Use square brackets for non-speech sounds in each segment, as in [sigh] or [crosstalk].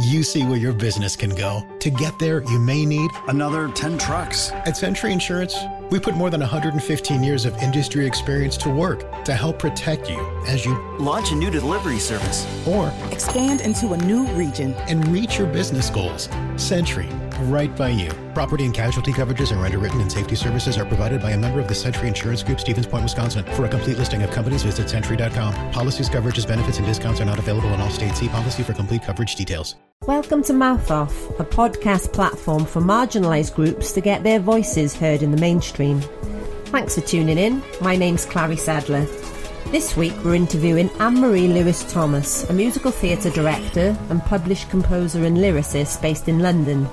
you see where your business can go. To get there, you may need another 10 trucks. At Sentry Insurance, we put more than 115 years of industry experience to work to help protect you as you launch a new delivery service or expand into a new region and reach your business goals. Sentry, right by you. Property and casualty coverages are underwritten and safety services are provided by a member of the Sentry Insurance Group, Stevens Point, Wisconsin. For a complete listing of companies, visit sentry.com. Policies, coverages, benefits, and discounts are not available in all states. See policy for complete coverage details. Welcome to Mouth Off, a podcast platform for marginalised groups to get their voices heard in the mainstream. Thanks for tuning in. My name's Clary Sadler. This week we're interviewing Anne Marie Lewis Thomas, a musical theatre director and published composer and lyricist based in London.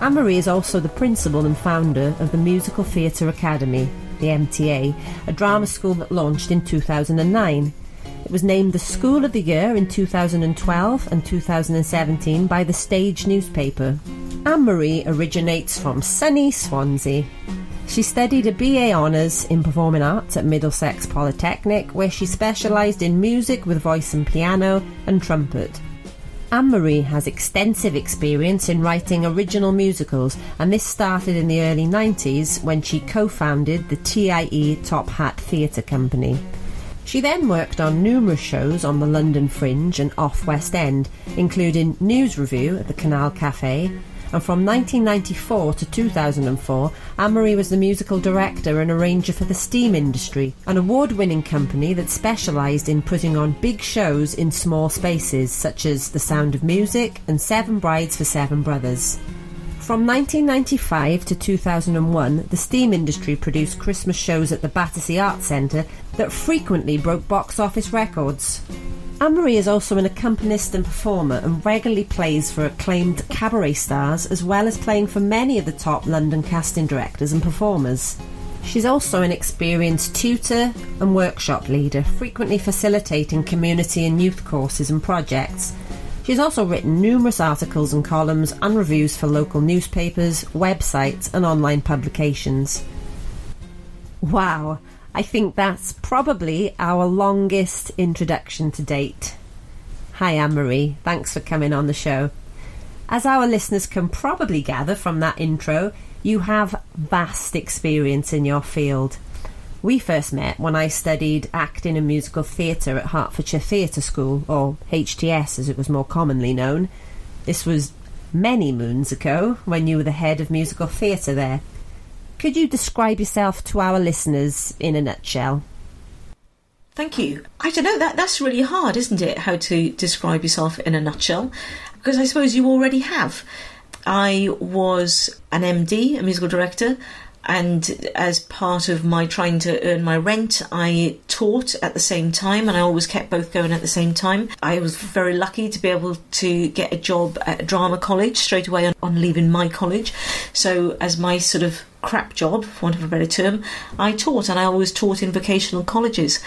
Anne Marie is also the principal and founder of the Musical Theatre Academy, the MTA, a drama school that launched in 2009. It was named the School of the Year in 2012 and 2017 by the Stage newspaper. Anne Marie originates from sunny Swansea. She studied a BA Honours in Performing Arts at Middlesex Polytechnic, where she specialised in music with voice and piano and trumpet. Anne Marie has extensive experience in writing original musicals, and this started in the early 90s when she co founded the TIE Top Hat Theatre Company. She then worked on numerous shows on the London Fringe and off West End, including NewsRevue at the Canal Cafe, and from 1994 to 2004, Anne-Marie was the musical director and arranger for the Steam Industry, an award-winning company that specialised in putting on big shows in small spaces, such as The Sound of Music and Seven Brides for Seven Brothers. From 1995 to 2001, the Steam Industry produced Christmas shows at the Battersea Arts Centre that frequently broke box office records. Anne Marie is also an accompanist and performer and regularly plays for acclaimed cabaret stars as well as playing for many of the top London casting directors and performers. She's also an experienced tutor and workshop leader, frequently facilitating community and youth courses and projects. She's also written numerous articles and columns and reviews for local newspapers, websites, and online publications. Wow, I think that's probably our longest introduction to date. Hi, Anne Marie. Thanks for coming on the show. As our listeners can probably gather from that intro, you have vast experience in your field. We first met when I studied acting and musical theatre at Hertfordshire Theatre School, or HTS as it was more commonly known. This was many moons ago when you were the head of musical theatre there. Could you describe yourself to our listeners in a nutshell? Thank you. I don't know that that's really hard, isn't it? How to describe yourself in a nutshell? Because I suppose you already have. I was an MD, a musical director and as part of my trying to earn my rent, I taught at the same time, and I always kept both going at the same time. I was very lucky to be able to get a job at a drama college straight away on, on leaving my college. So, as my sort of crap job, for want of a better term, I taught, and I always taught in vocational colleges.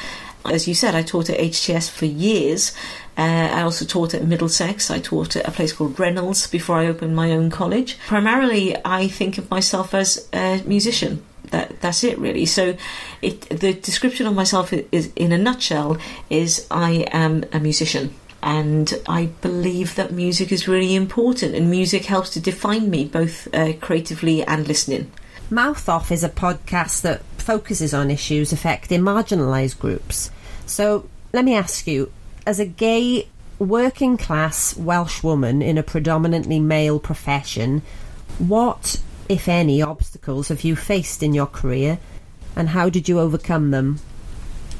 As you said, I taught at HTS for years. Uh, I also taught at Middlesex. I taught at a place called Reynolds before I opened my own college. Primarily, I think of myself as a musician. That, that's it really. So, it, the description of myself is, in a nutshell, is I am a musician and I believe that music is really important, and music helps to define me both uh, creatively and listening. Mouth Off is a podcast that focuses on issues affecting marginalised groups. So let me ask you, as a gay working class Welsh woman in a predominantly male profession, what, if any, obstacles have you faced in your career and how did you overcome them?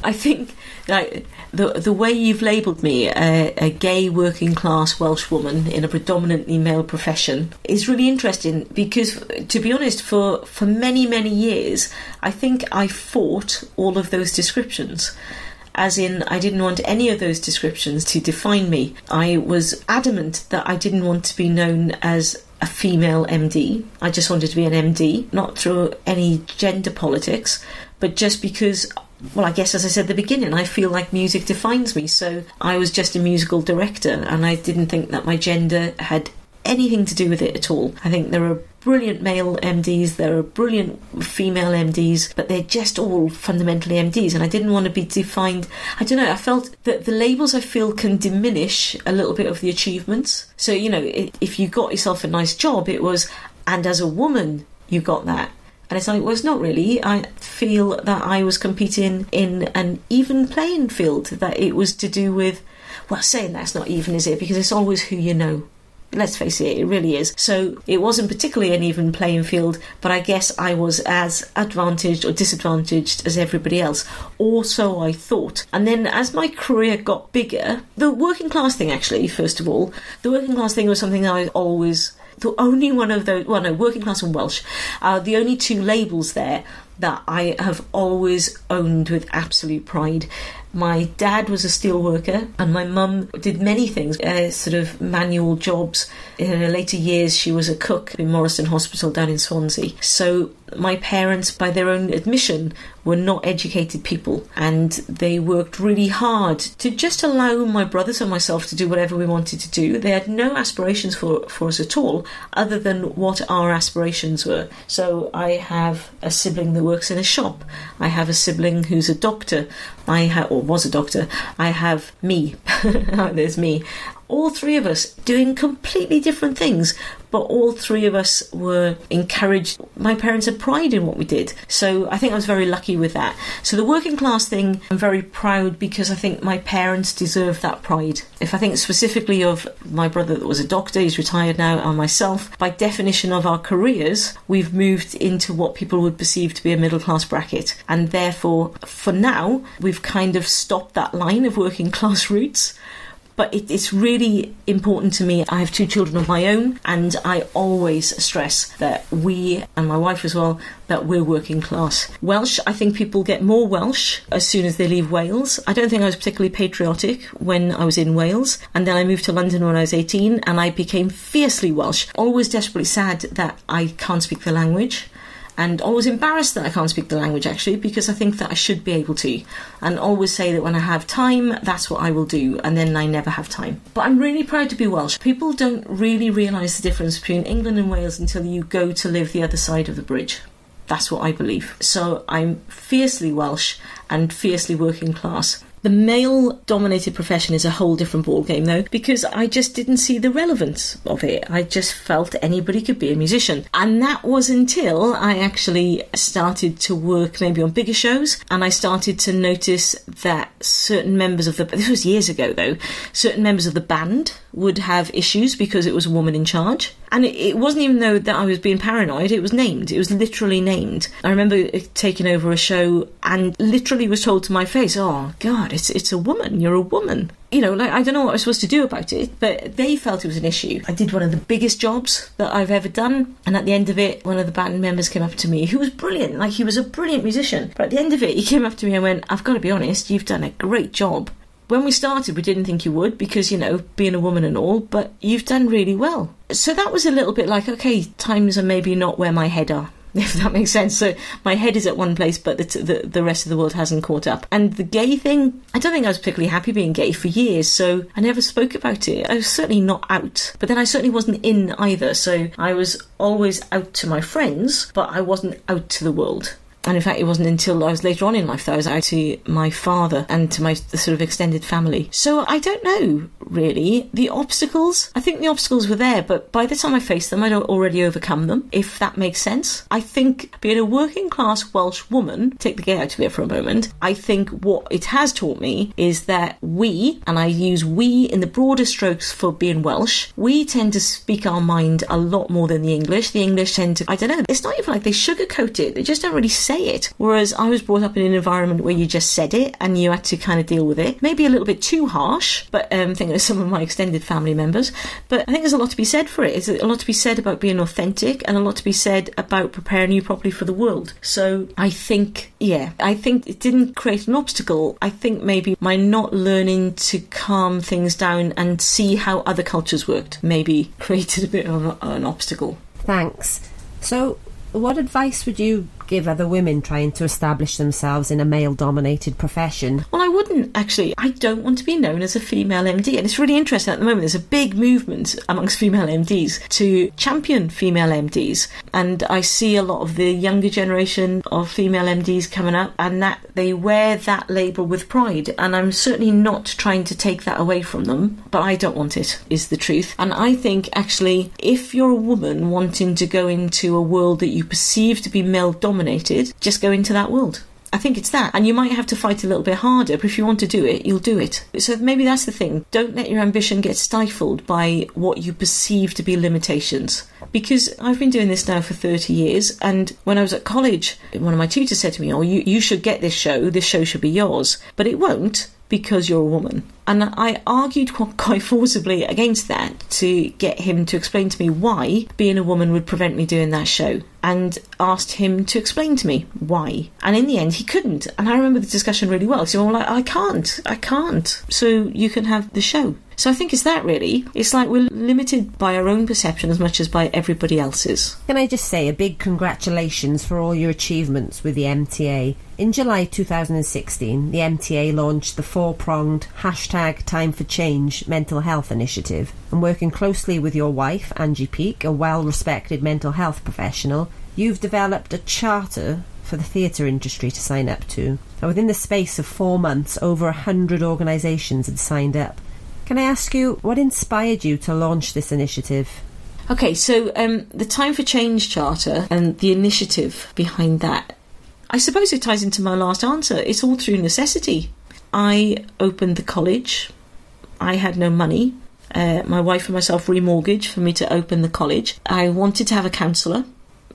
I think like, the the way you've labelled me, a, a, gay working class Welsh woman in a predominantly male profession, is really interesting because, to be honest, for for many many years, I think I fought all of those descriptions. As in, I didn't want any of those descriptions to define me. I was adamant that I didn't want to be known as a female MD. I just wanted to be an MD, not through any gender politics, but just because well, I guess as I said at the beginning, I feel like music defines me. So I was just a musical director, and I didn't think that my gender had anything to do with it at all. I think there are brilliant male MDs, there are brilliant female MDs, but they're just all fundamentally MDs. And I didn't want to be defined. I don't know, I felt that the labels I feel can diminish a little bit of the achievements. So, you know, if you got yourself a nice job, it was, and as a woman, you got that. And it's like, well, it's not really. I feel that I was competing in an even playing field, that it was to do with, well, saying that's not even, is it? Because it's always who you know let's face it, it really is. So it wasn't particularly an even playing field, but I guess I was as advantaged or disadvantaged as everybody else, or so I thought. And then as my career got bigger, the working class thing actually, first of all, the working class thing was something I always the only one of those, well, no, working class and Welsh, are the only two labels there that I have always owned with absolute pride. My dad was a steel worker, and my mum did many things, uh, sort of manual jobs. In her later years, she was a cook in Morriston Hospital down in Swansea. So my parents, by their own admission, were not educated people and they worked really hard to just allow my brothers and myself to do whatever we wanted to do. They had no aspirations for, for us at all other than what our aspirations were. So I have a sibling that works in a shop. I have a sibling who's a doctor. I ha- or was a doctor. I have me. [laughs] There's me all three of us doing completely different things, but all three of us were encouraged. My parents had pride in what we did, so I think I was very lucky with that. So the working class thing, I'm very proud because I think my parents deserve that pride. If I think specifically of my brother that was a doctor, he's retired now, and myself, by definition of our careers, we've moved into what people would perceive to be a middle class bracket, and therefore, for now, we've kind of stopped that line of working class roots but it, it's really important to me. I have two children of my own, and I always stress that we, and my wife as well, that we're working class. Welsh, I think people get more Welsh as soon as they leave Wales. I don't think I was particularly patriotic when I was in Wales, and then I moved to London when I was 18, and I became fiercely Welsh. Always desperately sad that I can't speak the language and always embarrassed that I can't speak the language actually because I think that I should be able to and always say that when I have time that's what I will do and then I never have time. But I'm really proud to be Welsh. People don't really realise the difference between England and Wales until you go to live the other side of the bridge. That's what I believe. So I'm fiercely Welsh and fiercely working class. The male dominated profession is a whole different ballgame, though, because I just didn't see the relevance of it. I just felt anybody could be a musician. And that was until I actually started to work maybe on bigger shows and I started to notice that certain members of the, [laughs] this was years ago though, certain members of the band would have issues because it was a woman in charge. And it, it, wasn't even though that I was being paranoid, it was named. It was literally named. I remember uh, taking over a show and literally was told to my face, oh God, it's, it's a woman, you're a woman. You know, like, I don't know what I was supposed to do about it, but they felt it was an issue. I did one of the biggest jobs that I've ever done, and at the end of it, one of the band members came up to me, who was brilliant, like he was a brilliant musician. But at the end of it, he came up to me and went, I've got to be honest, you've done a great job when we started, we didn't think you would because, you know, being a woman and all, but you've done really well. So that was a little bit like, okay, times are maybe not where my head are. [laughs] If that makes sense. So my head is at one place, but the, the, the rest of the world hasn't caught up. And the gay thing, I don't think I was particularly happy being gay for years, so I never spoke about it. I was certainly not out, but then I certainly wasn't in either. So I was always out to my friends, but I wasn't out to the world. And in fact, it wasn't until I was later on in life that I was out to my father and to my sort of extended family. So I don't know, really. The obstacles, I think the obstacles were there, but by the time I faced them, I'd already overcome them, if that makes sense. I think being a working class Welsh woman, take the gay out of it for a moment, I think what it has taught me is that we, and I use we in the broader strokes for being Welsh, we tend to speak our mind a lot more than the English. The English tend to, I don't know, it's not even like they sugarcoat it, they just don't really say say it. Whereas I was brought up in an environment where you just said it and you had to kind of deal with it. Maybe a little bit too harsh, but um, I think of some of my extended family members. But I think there's a lot to be said for it. There's a lot to be said about being authentic and a lot to be said about preparing you properly for the world. So I think, yeah, I think it didn't create an obstacle. I think maybe my not learning to calm things down and see how other cultures worked maybe [laughs] created a bit of an obstacle. Thanks. So, what advice would you give other women trying to establish themselves in a male dominated profession? Well, I wouldn't actually. I don't want to be known as a female MD. And it's really interesting at the moment. There's a big movement amongst female MDs to champion female MDs. And I see a lot of the younger generation of female MDs coming up and that they wear that label with pride. And I'm certainly not trying to take that away from them, but I don't want it, is the truth. And I think actually, if you're a woman wanting to go into a world that you perceive to be male dominated, just go into that world. I think it's that. And you might have to fight a little bit harder, but if you want to do it, you'll do it. So maybe that's the thing. Don't let your ambition get stifled by what you perceive to be limitations. Because I've been doing this now for 30 years, and when I was at college, one of my tutors said to me, Oh, you, you should get this show, this show should be yours. But it won't because you're a woman. And I argued [laughs] quite forcibly against that to get him to explain to me why being a woman would prevent me doing that show and asked him to explain to me why. And in the end, he couldn't. And I remember the discussion really well. So I'm like, I can't, I can't. So you can have the show. So I think it's that really. It's like we're limited by our own perception as much as by everybody else's. Can I just say a big congratulations for all your achievements with the MTA? In July 2016, the MTA launched the four pronged hashtag Time for Change mental health initiative. And working closely with your wife, Angie Peake, a well respected mental health professional, you've developed a charter for the theatre industry to sign up to. And within the space of four months, over a hundred organisations had signed up. Can I ask you what inspired you to launch this initiative? Okay, so um, the Time for Change Charter and the initiative behind that, I suppose it ties into my last answer. It's all through necessity. I opened the college, I had no money. Uh, my wife and myself remortgaged for me to open the college. I wanted to have a counsellor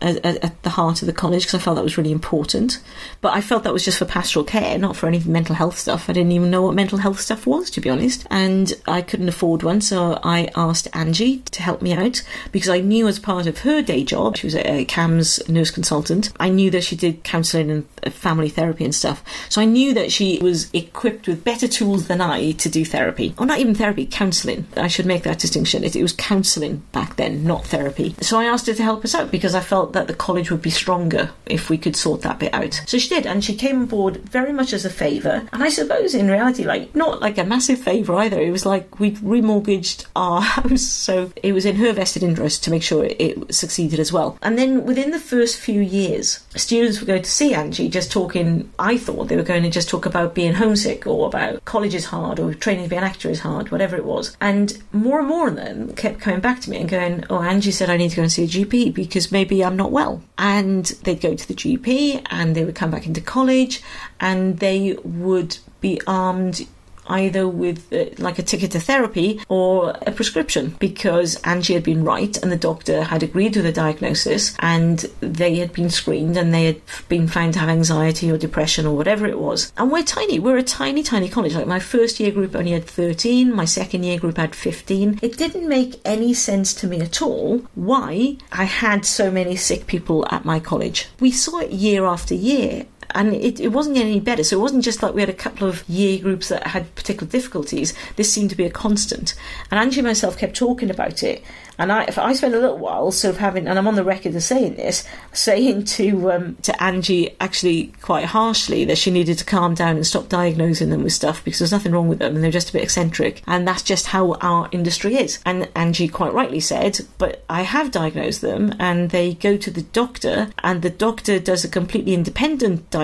at, at, the heart of the college because I felt that was really important. But I felt that was just for pastoral care, not for any mental health stuff. I didn't even know what mental health stuff was, to be honest. And I couldn't afford one, so I asked Angie to help me out because I knew as part of her day job, she was a, CAMHS nurse consultant, I knew that she did counselling and uh, family therapy and stuff. So I knew that she was equipped with better tools than I to do therapy. Or not even therapy, counselling. I should make that distinction. It, it was counselling back then, not therapy. So I asked her to help us out because I felt felt that the college would be stronger if we could sort that bit out. So she did, and she came on board very much as a favour. And I suppose in reality, like, not like a massive favour either. It was like we'd remortgaged our [laughs] house, so it was in her vested interest to make sure it, succeeded as well. And then within the first few years, students were going to see Angie just talking. I thought they were going to just talk about being homesick or about college is hard or training to be an actor is hard, whatever it was. And more and more of them kept coming back to me and going, Oh, Angie said I need to go and see a GP because maybe I'm not well. And they'd go to the GP and they would come back into college and they would be armed either with uh, like a ticket to therapy or a prescription because Angie had been right and the doctor had agreed with the diagnosis and they had been screened and they had been found to have anxiety or depression or whatever it was. And we're tiny, we're a tiny, tiny college. Like my first year group only had 13, my second year group had 15. It didn't make any sense to me at all why I had so many sick people at my college. We saw it year after year and it, it wasn't getting any better. So it wasn't just like we had a couple of year groups that had particular difficulties. This seemed to be a constant. And Angie and myself kept talking about it. And I, I spent a little while sort of having, and I'm on the record of saying this, saying to um, to Angie actually quite harshly that she needed to calm down and stop diagnosing them with stuff because there's nothing wrong with them and they're just a bit eccentric. And that's just how our industry is. And Angie quite rightly said, but I have diagnosed them and they go to the doctor and the doctor does a completely independent diagnosis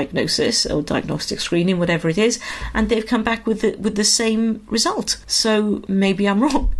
or diagnostic screening, whatever it is, and they've come back with the, with the same result. So maybe I'm [laughs] wrong.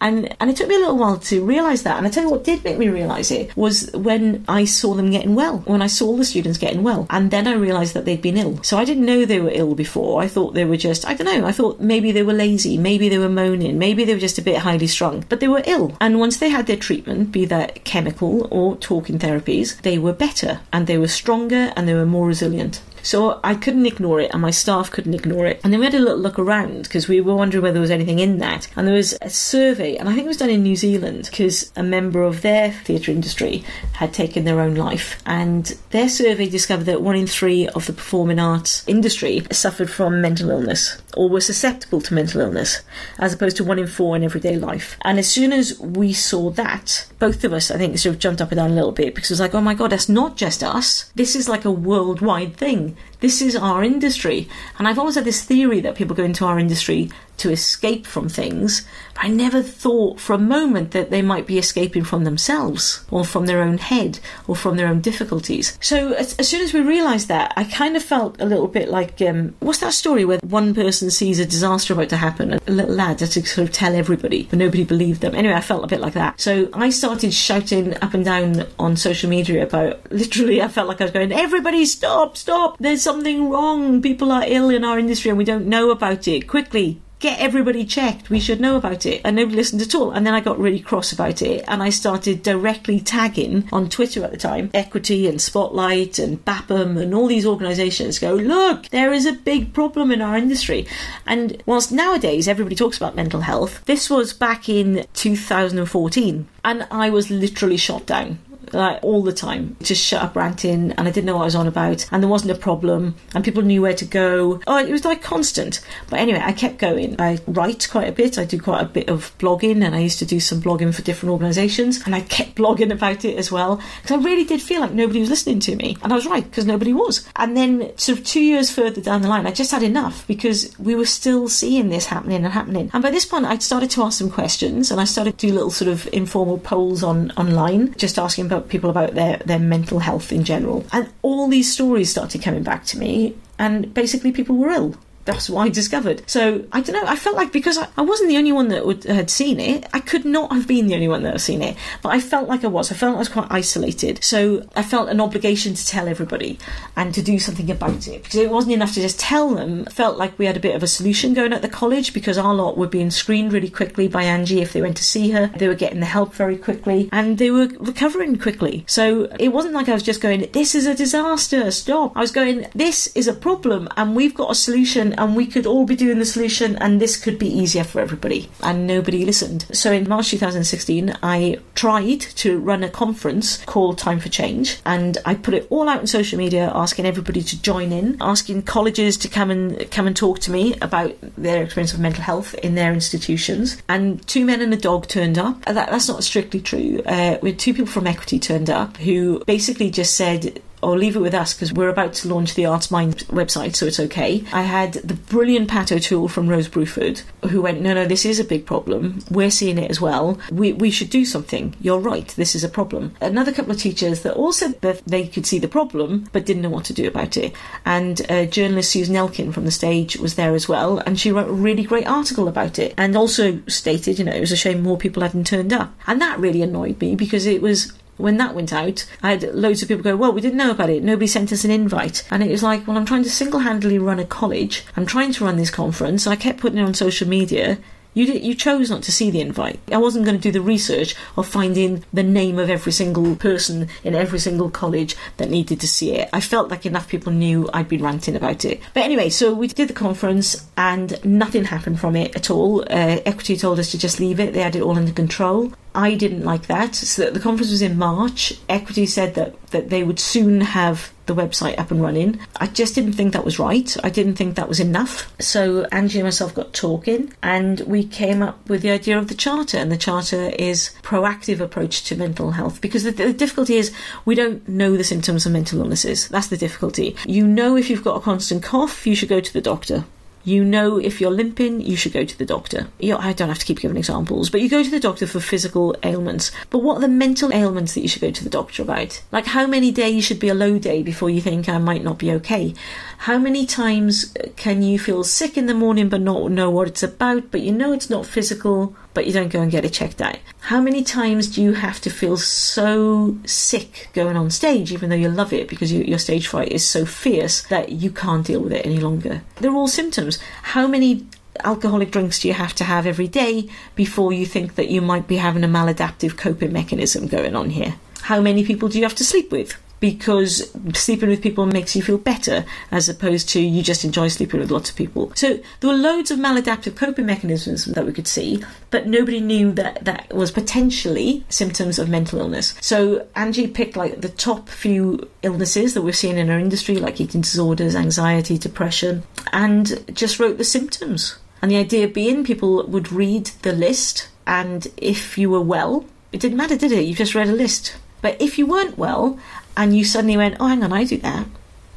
And and it took me a little while to realise that. And I tell you what did make me realise it was when I saw them getting well, when I saw the students getting well. And then I realised that they'd been ill. So I didn't know they were ill before. I thought they were just, I don't know, I thought maybe they were lazy, maybe they were moaning, maybe they were just a bit highly strung. But they were ill. And once they had their treatment, be that chemical or talking therapies, they were better and they were stronger and they were more resilient convenient. So I couldn't ignore it, and my staff couldn't ignore it. And then we had a little look around because we were wondering whether there was anything in that. And there was a survey, and I think it was done in New Zealand because a member of their theatre industry had taken their own life. And their survey discovered that one in three of the performing arts industry suffered from mental illness or were susceptible to mental illness, as opposed to one in four in everyday life. And as soon as we saw that, both of us, I think, sort of jumped up and down a little bit because it was like, oh my god, that's not just us. This is like a worldwide thing. This is our industry. And I've always had this theory that people go into our industry to escape from things, but I never thought for a moment that they might be escaping from themselves or from their own head or from their own difficulties. So as, as soon as we realised that, I kind of felt a little bit like um, what's that story where one person sees a disaster about to happen, and a little lad had to sort of tell everybody, but nobody believed them. Anyway, I felt a bit like that. So I started shouting up and down on social media about [laughs] literally, I felt like I was going, everybody stop, stop, there's something wrong. People are ill in our industry and we don't know about it. Quickly, get everybody checked. We should know about it. And nobody listened at all. And then I got really cross about it and I started directly tagging on Twitter at the time Equity and Spotlight and BAPAM and all these organisations go, look, there is a big problem in our industry. And whilst nowadays everybody talks about mental health, this was back in 2014 and I was literally shot down like all the time, just shut up ranting, and I didn't know what I was on about, and there wasn't a problem, and people knew where to go. Oh, it was like constant. But anyway, I kept going. I write quite a bit. I do quite a bit of blogging, and I used to do some blogging for different organisations, and I kept [laughs] blogging about it as well because I really did feel like nobody was listening to me, and I was right because nobody was. And then, sort of two years further down the line, I just had enough because we were still seeing this happening and happening. And by this point, I'd started to ask some questions, and I started to do little sort of informal polls on online, just asking about people about their, their mental health in general. And all these stories started coming back to me, and basically people were ill that's what I discovered. So I don't know. I felt like because I, I wasn't the only one that would, had seen it, I could not have been the only one that had seen it. But I felt like I was. I felt like I was quite isolated. So I felt an obligation to tell everybody and to do something about it because it wasn't enough to just tell them. I felt like we had a bit of a solution going at the college because our lot were being screened really quickly by Angie if they went to see her. They were getting the help very quickly and they were recovering quickly. So it wasn't like I was just going, "This is a disaster. Stop." I was going, "This is a problem and we've got a solution." And we could all be doing the solution and this could be easier for everybody. And nobody listened. So in March 2016, I tried to run a conference called Time for Change and I put it all out on social media asking everybody to join in, asking colleges to come and come and talk to me about their experience of mental health in their institutions. And two men and a dog turned up. That, that's not strictly true. Uh, we had two people from Equity turned up who basically just said or leave it with us because we're about to launch the Arts Mind website, so it's okay. I had the brilliant Pat O'Toole from Rose Bruford who went, No, no, this is a big problem. We're seeing it as well. We, we should do something. You're right, this is a problem. Another couple of teachers that said that they could see the problem but didn't know what to do about it. And uh, journalist Susan Elkin from the stage was there as well, and she wrote a really great article about it and also stated, you know, it was a shame more people hadn't turned up. And that really annoyed me because it was when that went out, I had loads of people go, Well, we didn't know about it. Nobody sent us an invite. And it was like, Well, I'm trying to single handedly run a college. I'm trying to run this conference. I kept putting it on social media. You did, you chose not to see the invite. I wasn't going to do the research of finding the name of every single person in every single college that needed to see it. I felt like enough people knew I'd been ranting about it. But anyway, so we did the conference and nothing happened from it at all. Uh, Equity told us to just leave it. They had it all under control. I didn't like that. So the conference was in March. Equity said that, that they would soon have the website up and running. I just didn't think that was right. I didn't think that was enough. So Angie and myself got talking and we came up with the idea of the charter. And the charter is proactive approach to mental health because the, the difficulty is we don't know the symptoms of mental illnesses. That's the difficulty. You know if you've got a constant cough, you should go to the doctor. You know if you're limping, you should go to the doctor. You know, I don't have to keep giving examples, but you go to the doctor for physical ailments. But what are the mental ailments that you should go to the doctor about? Like how many days should be a low day before you think I might not be okay? How many times can you feel sick in the morning but not know what it's about, but you know it's not physical, but you don't go and get it checked out? How many times do you have to feel so sick going on stage, even though you love it because you, your stage fright is so fierce that you can't deal with it any longer? They're all symptoms. How many alcoholic drinks do you have to have every day before you think that you might be having a maladaptive coping mechanism going on here? How many people do you have to sleep with? Because sleeping with people makes you feel better as opposed to you just enjoy sleeping with lots of people. So there were loads of maladaptive coping mechanisms that we could see, but nobody knew that that was potentially symptoms of mental illness. So Angie picked like the top few illnesses that we're seeing in our industry, like eating disorders, anxiety, depression, and just wrote the symptoms. And the idea being people would read the list, and if you were well, it didn't matter, did it? You just read a list. But if you weren't well and you suddenly went, oh, hang on, I do that.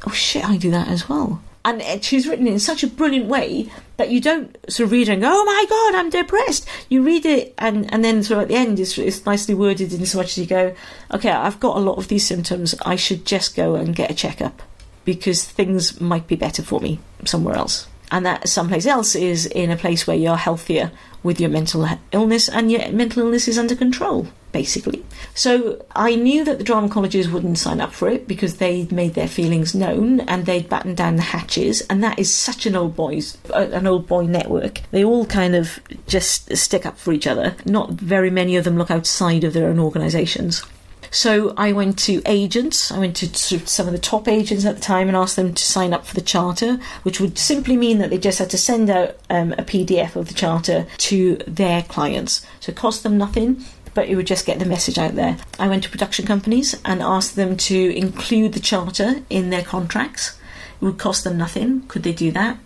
Oh, shit, I do that as well. And uh, she's written it in such a brilliant way that you don't sort of read it and go, oh my God, I'm depressed. You read it and, and then sort of at the end it's, it's nicely worded in so much as you go, okay, I've got a lot of these symptoms. I should just go and get a checkup because things might be better for me somewhere else. And that someplace else is in a place where you're healthier with your mental illness and your mental illness is under control basically. So I knew that the drama colleges wouldn't sign up for it because they'd made their feelings known and they'd battened down the hatches, and that is such an old boys uh, an old boy network. They all kind of just stick up for each other. Not very many of them look outside of their own organisations. So I went to agents. I went to some of the top agents at the time and asked them to sign up for the charter, which would simply mean that they just had to send out um, a PDF of the charter to their clients. So it cost them nothing but it would just get the message out there. I went to production companies and asked them to include the charter in their contracts. It would cost them nothing. Could they do that?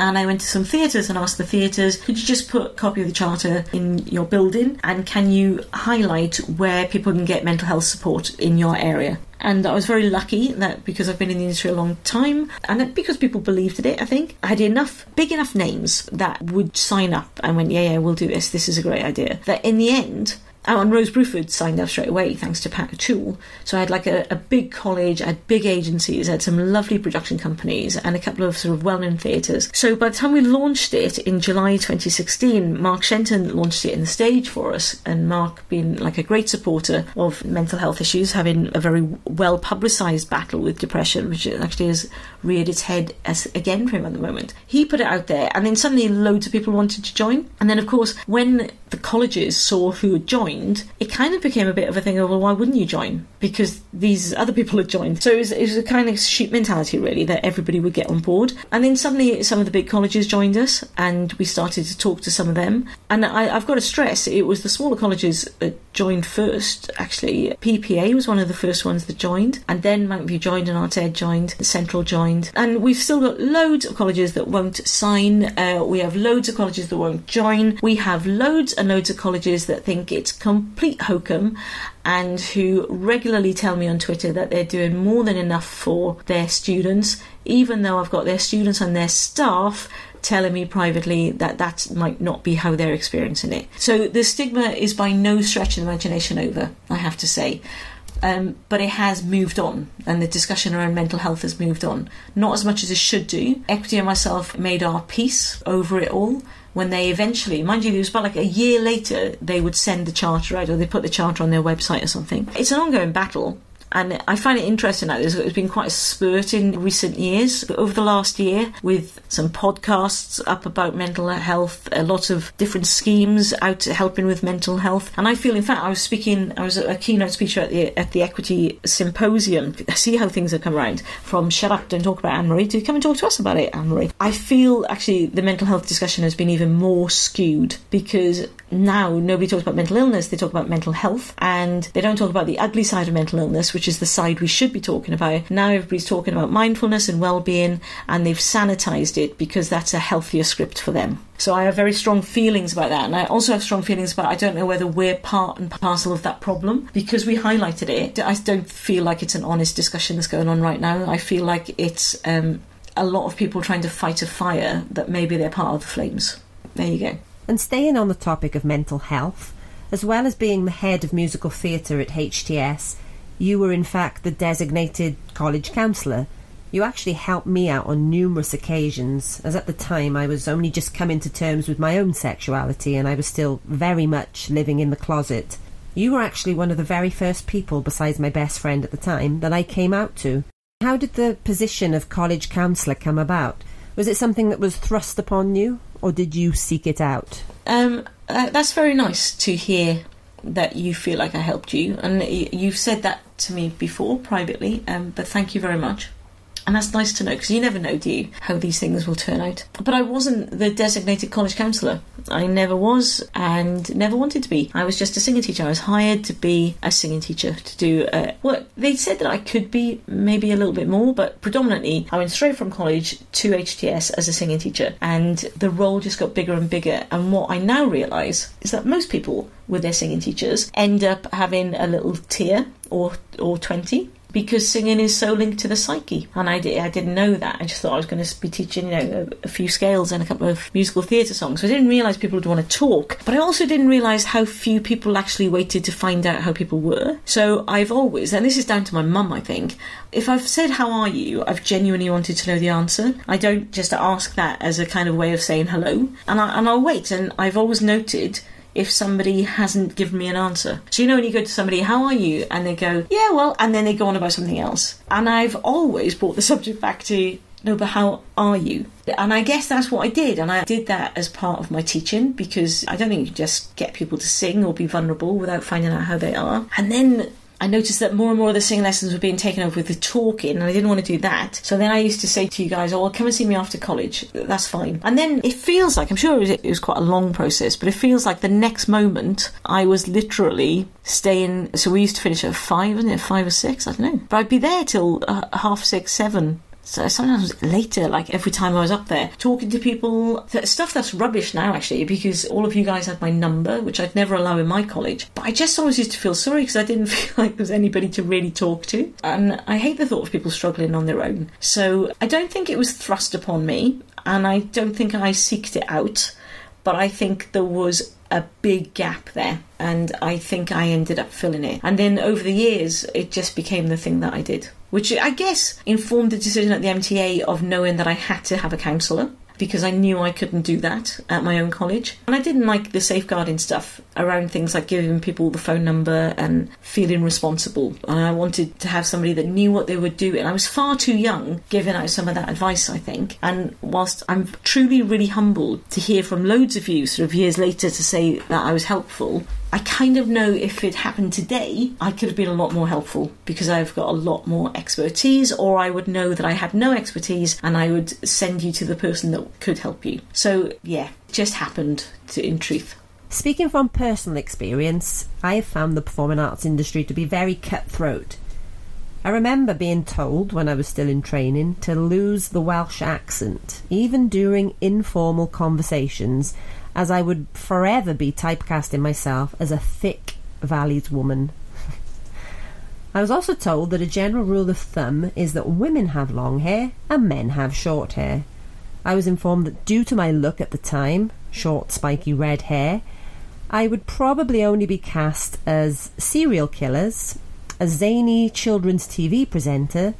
And I went to some theatres and asked the theatres, could you just put a copy of the charter in your building and can you highlight where people can get mental health support in your area? And I was very lucky that because I've been in the industry a long time and because people believed in it, I think, I had enough, big enough names that would sign up and went, yeah, yeah, we'll do this. This is a great idea. That in the end, Oh, and Rose Bruford signed up straight away thanks to Pat O'Toole. So I had like a, a, big college, I had big agencies, I had some lovely production companies and a couple of sort of well-known theatres. So by the time we launched it in July 2016, Mark Shenton launched it in the stage for us and Mark being like a great supporter of mental health issues, having a very well publicised battle with depression, which actually has reared its head as again for him at the moment. He put it out there and then suddenly loads of people wanted to join. And then of course when the colleges saw who had joined, it kind of became a bit of a thing of, well, why wouldn't you join? Because these other people had joined. So it was, it was a kind of sheep mentality, really, that everybody would get on board. And then suddenly some of the big colleges joined us, and we started to talk to some of them. And I, have got to stress, it was the smaller colleges that joined first, actually. PPA was one of the first ones that joined, and then Mountview joined, and Arts Ed joined, Central joined. And we've still got loads of colleges that won't sign. Uh, we have loads of colleges that won't join. We have loads and loads of colleges that think it's complete hokum and who regularly tell me on Twitter that they're doing more than enough for their students, even though I've got their students and their staff telling me privately that that might not be how they're experiencing it. So the stigma is by no stretch of the imagination over, I have to say. Um, but it has moved on, and the discussion around mental health has moved on. Not as much as it should do. Equity and myself made our peace over it all when they eventually, mind you, it was about like a year later, they would send the charter out or they put the charter on their website or something. It's an ongoing battle. And I find it interesting that there's been quite a spurt in recent years. Over the last year, with some podcasts up about mental health, a lot of different schemes out helping with mental health. And I feel, in fact, I was speaking, I was a keynote speaker at the at the Equity Symposium. See how things have come around from shut up, don't talk about Anne Marie to come and talk to us about it, Anne Marie. I feel actually the mental health discussion has been even more skewed because now nobody talks about mental illness, they talk about mental health, and they don't talk about the ugly side of mental illness, which is the side we should be talking about. Now everybody's talking about mindfulness and well-being, and they've sanitized it because that's a healthier script for them. So I have very strong feelings about that, and I also have strong feelings about I don't know whether we're part and parcel of that problem because we highlighted it. I don't feel like it's an honest discussion that's going on right now. I feel like it's um, a lot of people trying to fight a fire that maybe they're part of the flames. There you go. And staying on the topic of mental health, as well as being the head of musical theatre at HTS, you were in fact the designated college counsellor. You actually helped me out on numerous occasions, as at the time I was only just coming to terms with my own sexuality and I was still very much living in the closet. You were actually one of the very first people, besides my best friend at the time, that I came out to. How did the position of college counsellor come about? Was it something that was thrust upon you? or did you seek it out? Um, uh, that's very nice to hear that you feel like I helped you, and you've said that to me before privately. Um, but thank you very much. And that's nice to know because you never know, do you, how these things will turn out. But I wasn't the designated college counsellor. I never was and never wanted to be. I was just a singing teacher. I was hired to be a singing teacher to do uh, well. They said that I could be maybe a little bit more, but predominantly I went straight from college to HTS as a singing teacher, and the role just got bigger and bigger. And what I now realise is that most people with their singing teachers end up having a little tear or or 20 because singing is so linked to the psyche. And I, did, I didn't know that. I just thought I was going to be teaching, you know, a, a few scales and a couple of musical theatre songs. So I didn't realise people would want to talk. But I also didn't realise how few people actually waited to find out how people were. So I've always, and this is down to my mum, I think, if I've said, How are you? I've genuinely wanted to know the answer. I don't just ask that as a kind of way of saying hello. And, I, and I'll wait. And I've always noted if somebody hasn't given me an answer. So you know when you go to somebody, how are you? And they go, yeah, well, and then they go on about something else. And I've always brought the [laughs] subject back to, no, but how are you? And I guess that's what I did. And I did that as part of my teaching because I don't think you can just get people to sing or be vulnerable without finding out how they are. And then I noticed that more and more of the singing lessons were being taken over with the talking, and I didn't want to do that. So then I used to say to you guys, "Oh, well, come and see me after college. That's fine." And then it feels like I'm sure it was, it was quite a long process, but it feels like the next moment I was literally staying. So we used to finish at five, wasn't it? Five or six, I don't know. But I'd be there till uh, half six, seven so sometimes later, like every time I was up there, talking to people, stuff that's rubbish now actually, because all of you guys had my number, which I'd never allow in my college. But I just always used to feel sorry because I didn't [laughs] feel like there was anybody to really talk to. And I hate the thought of people struggling on their own. So I don't think it was thrust upon me, and I don't think I seeked it out, but I think there was a big gap there and I think I ended up filling it. And then over the years, it just became the thing that I did, which I guess informed the decision at the MTA of knowing that I had to have a counsellor because I knew I couldn't do that at my own college. And I didn't like the safeguarding stuff around things like giving people the phone number and feeling responsible. And I wanted to have somebody that knew what they were doing. I was far too young giving out some of that advice, I think. And whilst I'm truly really humbled to hear from loads of you sort of years later to say that I was helpful, I kind of know if it happened today, I could have been a lot more helpful because I've got a lot more expertise, or I would know that I had no expertise and I would send you to the person that could help you. So, yeah, it just happened to, in truth. Speaking from personal experience, I have found the performing arts industry to be very cutthroat. I remember being told when I was still in training to lose the Welsh accent, even during informal conversations as I would forever be typecasting myself as a thick, valued woman. [laughs] I was also told that a general rule of thumb is that women have long hair and men have short hair. I was informed that due to my look at the time, short, spiky red hair, I would probably only be cast as serial killers, a zany children's TV presenter,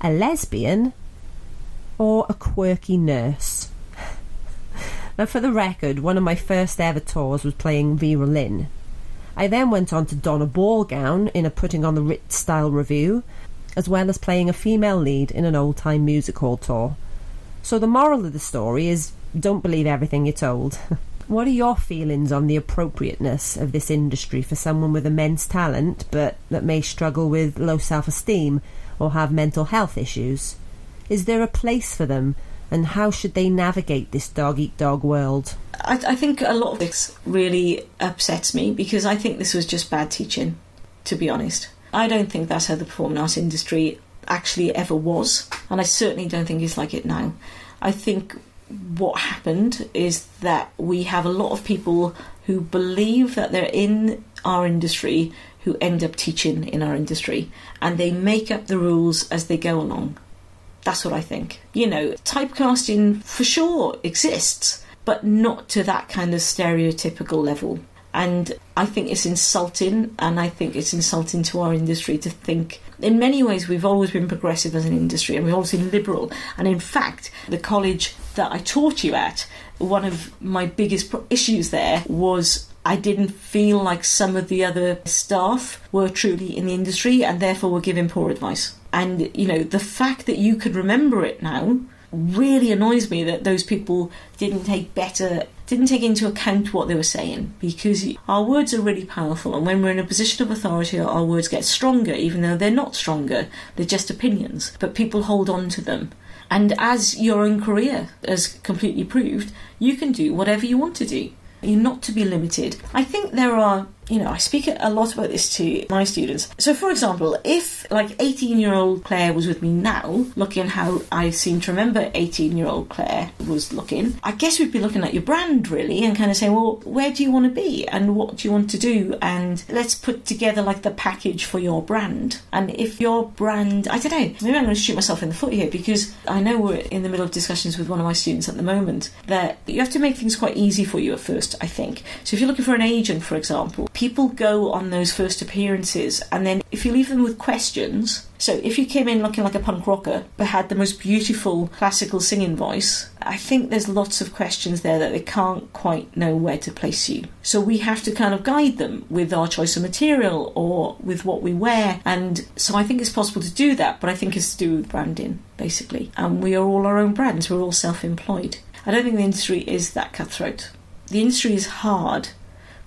a lesbian, or a quirky nurse. Now, for the record, one of my first ever tours was playing Vera Lynn. I then went on to don a ball gown in a Putting on the Ritz style revue, as well as playing a female lead in an old time music hall tour. So, the moral of the story is don't believe everything you're told. [laughs] what are your feelings on the appropriateness of this industry for someone with immense talent but that may struggle with low self esteem or have mental health issues? Is there a place for them and how should they navigate this dog eat dog world? I, I, think a lot of this really upsets me because I think this was just bad teaching, to be honest. I don't think that's how the performing arts industry actually ever was, and I certainly don't think it's like it now. I think what happened is that we have a lot of people who believe that they're in our industry who end up teaching in our industry and they make up the rules as they go along. That's what I think. You know, typecasting for sure exists, but not to that kind of stereotypical level. And I think it's insulting, and I think it's insulting to our industry to think. In many ways, we've always been progressive as an industry, and we've always been liberal. And in fact, the college that I taught you at, one of my biggest issues there was I didn't feel like some of the other staff were truly in the industry and therefore were giving poor advice. And, you know, the fact that you could remember it now really annoys me that those people didn't take better didn't take into account what they were saying because our words are really powerful, and when we're in a position of authority, our words get stronger, even though they're not stronger, they're just opinions, but people hold on to them. And as your own career has completely proved, you can do whatever you want to do. You're not to be limited. I think there are you know, I speak a lot about this to my students. So, for example, if like 18 year old Claire was with me now, looking how I seem to remember 18 year old Claire was looking, I guess we'd be looking at your brand really and kind of saying, well, where do you want to be and what do you want to do? And let's put together like the package for your brand. And if your brand, I don't know, maybe I'm going to shoot myself in the foot here because I know we're in the middle of discussions with one of my students at the moment that you have to make things quite easy for you at first, I think. So, if you're looking for an agent, for example, people go on those first appearances, and then if you leave them with questions, so if you came in looking like a punk rocker but had the most beautiful classical singing voice, I think there's lots of questions there that they can't quite know where to place you. So we have to kind of guide them with our choice of material or with what we wear. And so I think it's possible to do that, but I think it's to do with branding, basically. And we are all our own brands, we're all self employed. I don't think the industry is that cutthroat. The industry is hard,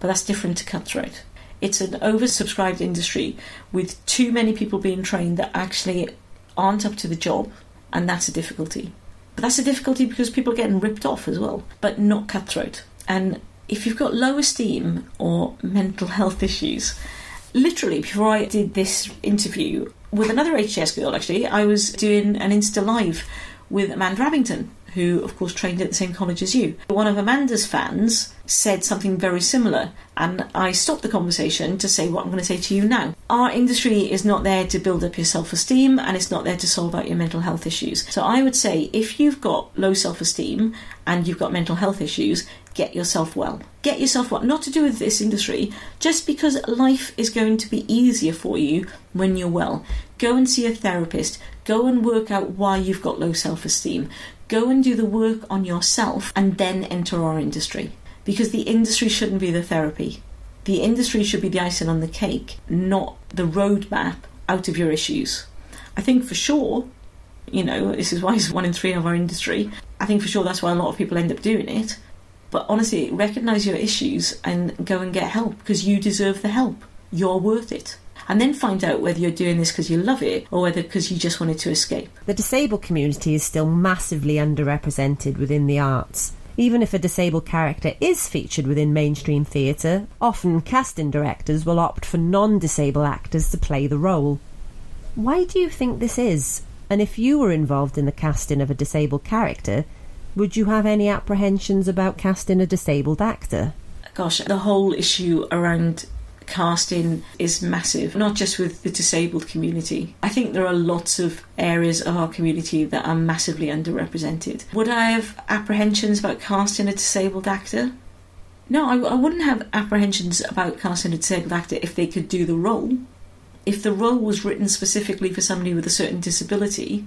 but that's different to cutthroat it's an oversubscribed industry with too many people being trained that actually aren't up to the job, and that's a difficulty. But that's a difficulty because people are getting ripped off as well, but not cutthroat. And if you've got low esteem or mental health issues, literally before I did this interview with another HTS girl, actually, I was doing an Insta Live with Amanda Abbington, who, of course, trained at the same college as you. One of Amanda's fans said something very similar, and I stopped the conversation to say what I'm going to say to you now. Our industry is not there to build up your self esteem and it's not there to solve out your mental health issues. So I would say if you've got low self esteem and you've got mental health issues, get yourself well. Get yourself well. Not to do with this industry, just because life is going to be easier for you when you're well. Go and see a therapist. Go and work out why you've got low self esteem. Go and do the work on yourself and then enter our industry. Because the industry shouldn't be the therapy. The industry should be the icing on the cake, not the roadmap out of your issues. I think for sure, you know, this is why it's one in three of our industry. I think for sure that's why a lot of people end up doing it. But honestly, recognize your issues and go and get help because you deserve the help. You're worth it and then find out whether you're doing this because you love it or whether because you just wanted to escape. The disabled community is still massively underrepresented within the arts. Even if a disabled character is featured within mainstream theatre, often casting directors will opt for non disabled actors to play the role. Why do you think this is? And if you were involved in the casting of a disabled character, would you have any apprehensions about casting a disabled actor? Gosh, the whole issue around casting is massive, not just with the disabled community. I think there are lots of areas of our community that are massively underrepresented. Would I have apprehensions about casting a disabled actor? No, I, I wouldn't have apprehensions about casting a disabled actor if they could do the role. If the role was written specifically for somebody with a certain disability,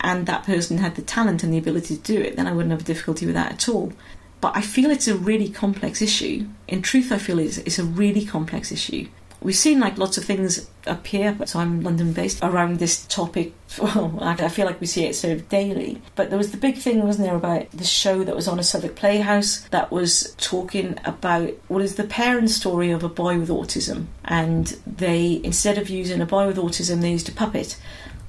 and that person had the talent and the ability to do it, then I wouldn't have difficulty with that at all. But I feel it's a really complex issue. In truth, I feel it's, it's a really complex issue. We've seen like lots of things appear, so I'm London based, around this topic. [laughs] Well, I feel like we see it sort of daily. But there was the big thing, wasn't there, about the show that was on a Southwark Playhouse that was talking about what is the parent story of a boy with autism. And they, instead of using a boy with autism, they used a puppet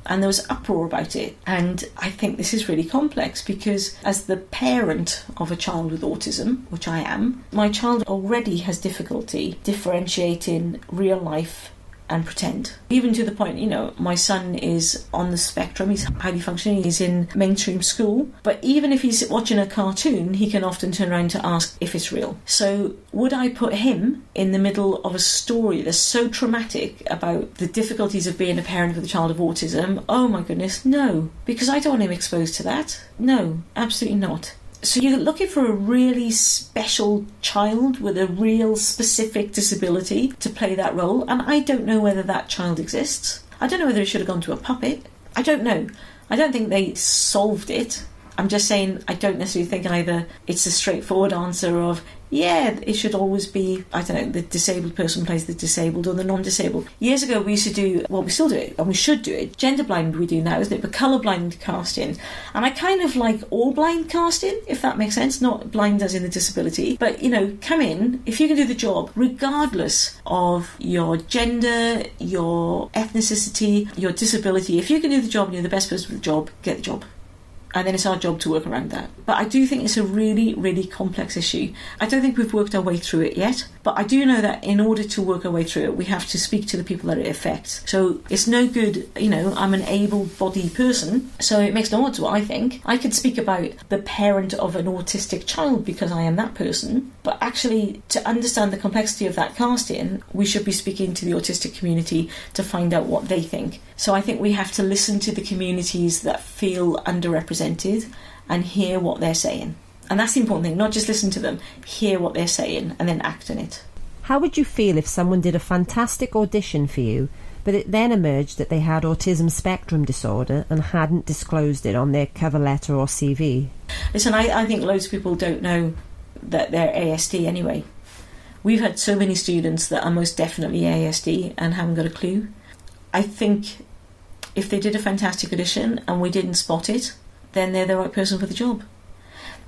and there was uproar about it. And I think this is really complex because, as the parent of a child with autism, which I am, my child already has difficulty differentiating real life and pretend. Even to the point, you know, my son is on the spectrum, he's highly functioning, he's in mainstream school, but even if he's watching a cartoon, he can often turn around to ask if it's real. So, would I put him in the middle of a story that's so traumatic about the difficulties of being a parent with a child of autism? Oh my goodness, no, because I don't want him exposed to that. No, absolutely not. So you're looking for a really special child with a real specific disability to play that role, and I don't know whether that child exists. I don't know whether it should have gone to a puppet. I don't know. I don't think they solved it. I'm just saying I don't necessarily think either it's a straightforward answer of yeah, it should always be, I don't know, the disabled person plays the disabled or the non disabled. Years ago, we used to do, well, we still do it, and we should do it. Gender blind, we do now, isn't it? But colour blind casting. And I kind of like all blind casting, if that makes sense, not blind as in the disability. But, you know, come in, if you can do the job, regardless of your gender, your ethnicity, your disability, if you can do the job and you're the best person for the job, get the job and then it's our job to work around that. But I do think it's a really, really complex issue. I don't think we've worked our way through it yet, but I do know that in order to work our way through it, we have to speak to the people that it affects. So it's no good, you know, I'm an able bodied person, so it makes no odds what I think. I could speak about the parent of an autistic child because I am that person, but actually, to understand the complexity of that casting, we should be speaking to the autistic community to find out what they think. So I think we have to listen to the communities that feel underrepresented and hear what they're saying. And that's the important thing, not just listen to them, hear what they're saying and then act on it. How would you feel if someone did a fantastic audition for you, but it then emerged that they had autism spectrum disorder and hadn't disclosed it on their cover letter or CV? Listen, I, I think loads of people don't know that they're ASD anyway. We've had so many students that are most definitely ASD and haven't got a clue. I think if they did a fantastic audition and we didn't spot it, then they're the right person for the job.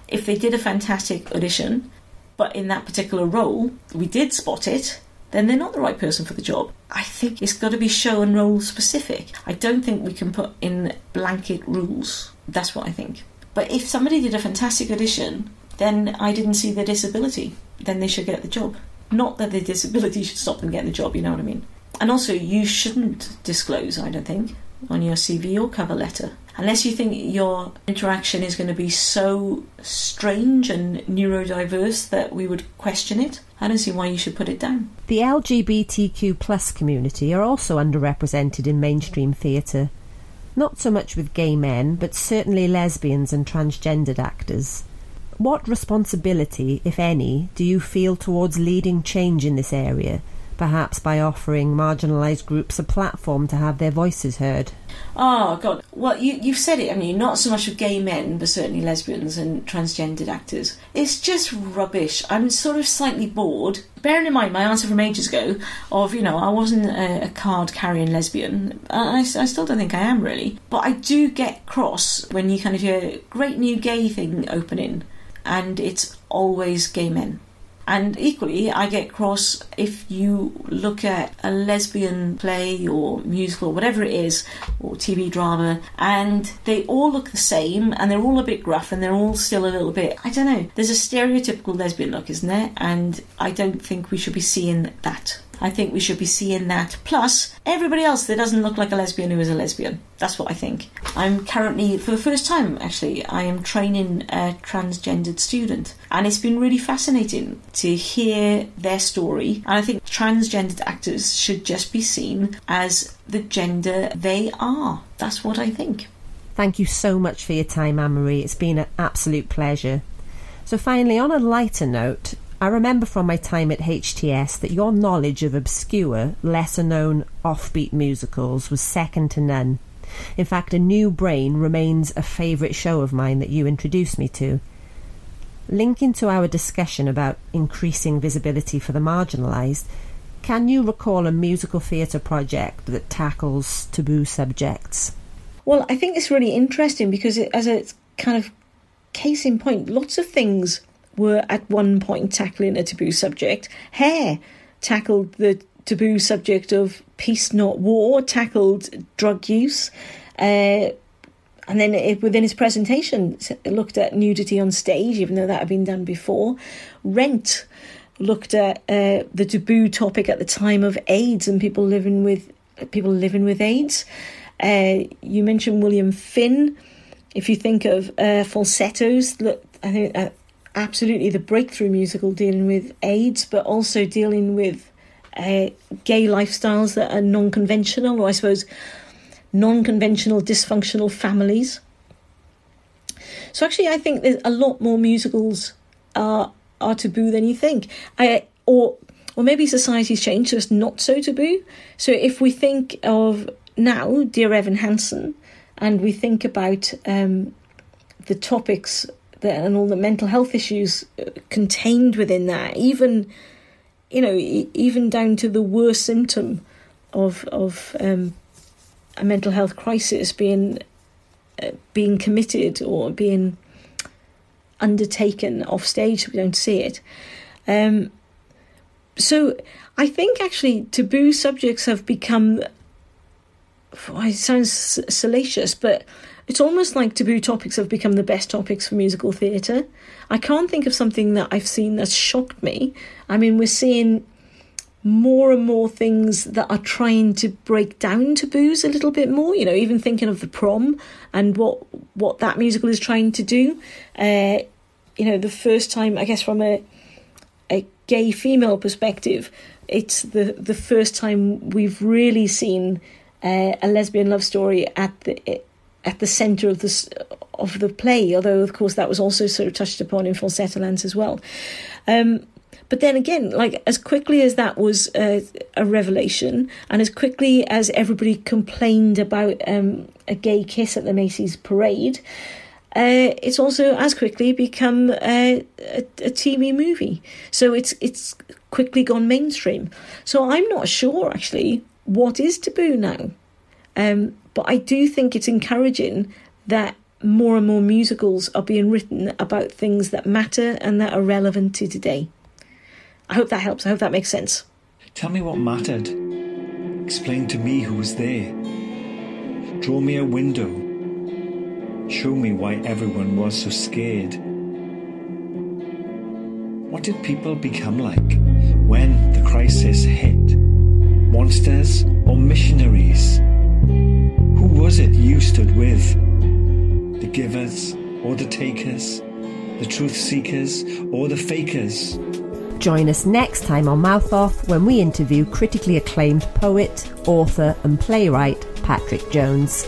If they did a fantastic audition, but in that particular role we did spot it, then they're not the right person for the job. I think it's got to be show and role specific. I don't think we can put in blanket rules. That's what I think. But if somebody did a fantastic audition, then I didn't see their disability. Then they should get the job. Not that their [laughs] disability should stop them getting the job, you know what I mean? And also, you shouldn't disclose, I don't think on your CV or cover letter. Unless you think your interaction is going to be so strange and neurodiverse that we would question it, I don't see why you should put it down. The LGBTQ plus community are also underrepresented in mainstream theatre. Not so much with gay men, but certainly lesbians and transgendered actors. What responsibility, if any, do you feel towards leading change in this area perhaps by offering marginalised groups a platform to have their voices heard. Oh, God. Well, you, you've said it, I mean, not so much of gay men, but certainly lesbians and transgendered actors. It's just rubbish. I'm sort of slightly bored. Bearing in mind my answer from ages ago of, you know, I wasn't a, a card carrying lesbian. I, I still don't think I am, really. But I do get cross when you kind of hear great new gay thing opening, and it's always gay men. And equally, I get cross if you look at a lesbian play or musical or whatever it is, or TV drama, and they all look the same and they're all a bit gruff and they're all still a little bit, I don't know, there's a stereotypical lesbian look, isn't there? And I don't think we should be seeing that. I think we should be seeing that. Plus, everybody else that doesn't look like a lesbian who is a lesbian. That's what I think. I'm currently, for the first time actually, I am training a transgendered student. And it's been really fascinating to hear their story. And I think transgendered actors should just be seen as the gender they are. That's what I think. Thank you so much for your time, Anne Marie. It's been an absolute pleasure. So, finally, on a lighter note, I remember from my time at HTS that your knowledge of obscure, lesser known offbeat musicals was second to none. In fact, A New Brain remains a favourite show of mine that you introduced me to. Linking to our discussion about increasing visibility for the marginalised, can you recall a musical theatre project that tackles taboo subjects? Well, I think it's really interesting because, it, as a kind of case in point, lots of things were at one point tackling a taboo subject. Hair tackled the taboo subject of peace, not war, tackled drug use. Uh, and then it, within his presentation, looked at nudity on stage, even though that had been done before. Rent looked at uh, the taboo topic at the time of AIDS and people living with people living with AIDS. Uh, you mentioned William Finn. If you think of uh, falsettos, look, I think uh, absolutely the breakthrough musical dealing with AIDS, but also dealing with uh, gay lifestyles that are non conventional, or I suppose non conventional dysfunctional families. So actually, I think there's a lot more musicals are are taboo than you think. I or or maybe society's changed, so it's not so taboo. So if we think of now, dear Evan Hansen, and we think about um, the topics and all the mental health issues uh, contained within that, even you know, even down to the worst symptom of of um, a mental health crisis being uh, being committed or being undertaken off stage, we don't see it. Um, so I think actually taboo subjects have become. It sounds salacious, but it's almost like taboo topics have become the best topics for musical theatre. I can't think of something that I've seen that's shocked me. I mean, we're seeing more and more things that are trying to break down taboos a little bit more. You know, even thinking of the prom and what what that musical is trying to do. Uh, you know, the first time, I guess, from a a gay female perspective, it's the the first time we've really seen uh, a lesbian love story at the at the centre of the of the play. Although, of course, that was also sort of touched upon in Falsettoland as well. Um, but then again, like as quickly as that was a, a revelation, and as quickly as everybody complained about um, a gay kiss at the Macy's parade, uh, it's also as quickly become a, a, a, TV movie. So it's it's quickly gone mainstream. So I'm not sure actually what is taboo now, um, but I do think it's encouraging that more and more musicals are being written about things that matter and that are relevant to today. I hope that helps. I hope that makes sense. Tell me what mattered. Explain to me who was there. Draw me a window. Show me why everyone was so scared. What did people become like when the crisis hit? Monsters or missionaries? Was it you stood with? The givers or the takers? The truth seekers or the fakers? Join us next time on Mouth Off when we interview critically acclaimed poet, author, and playwright Patrick Jones.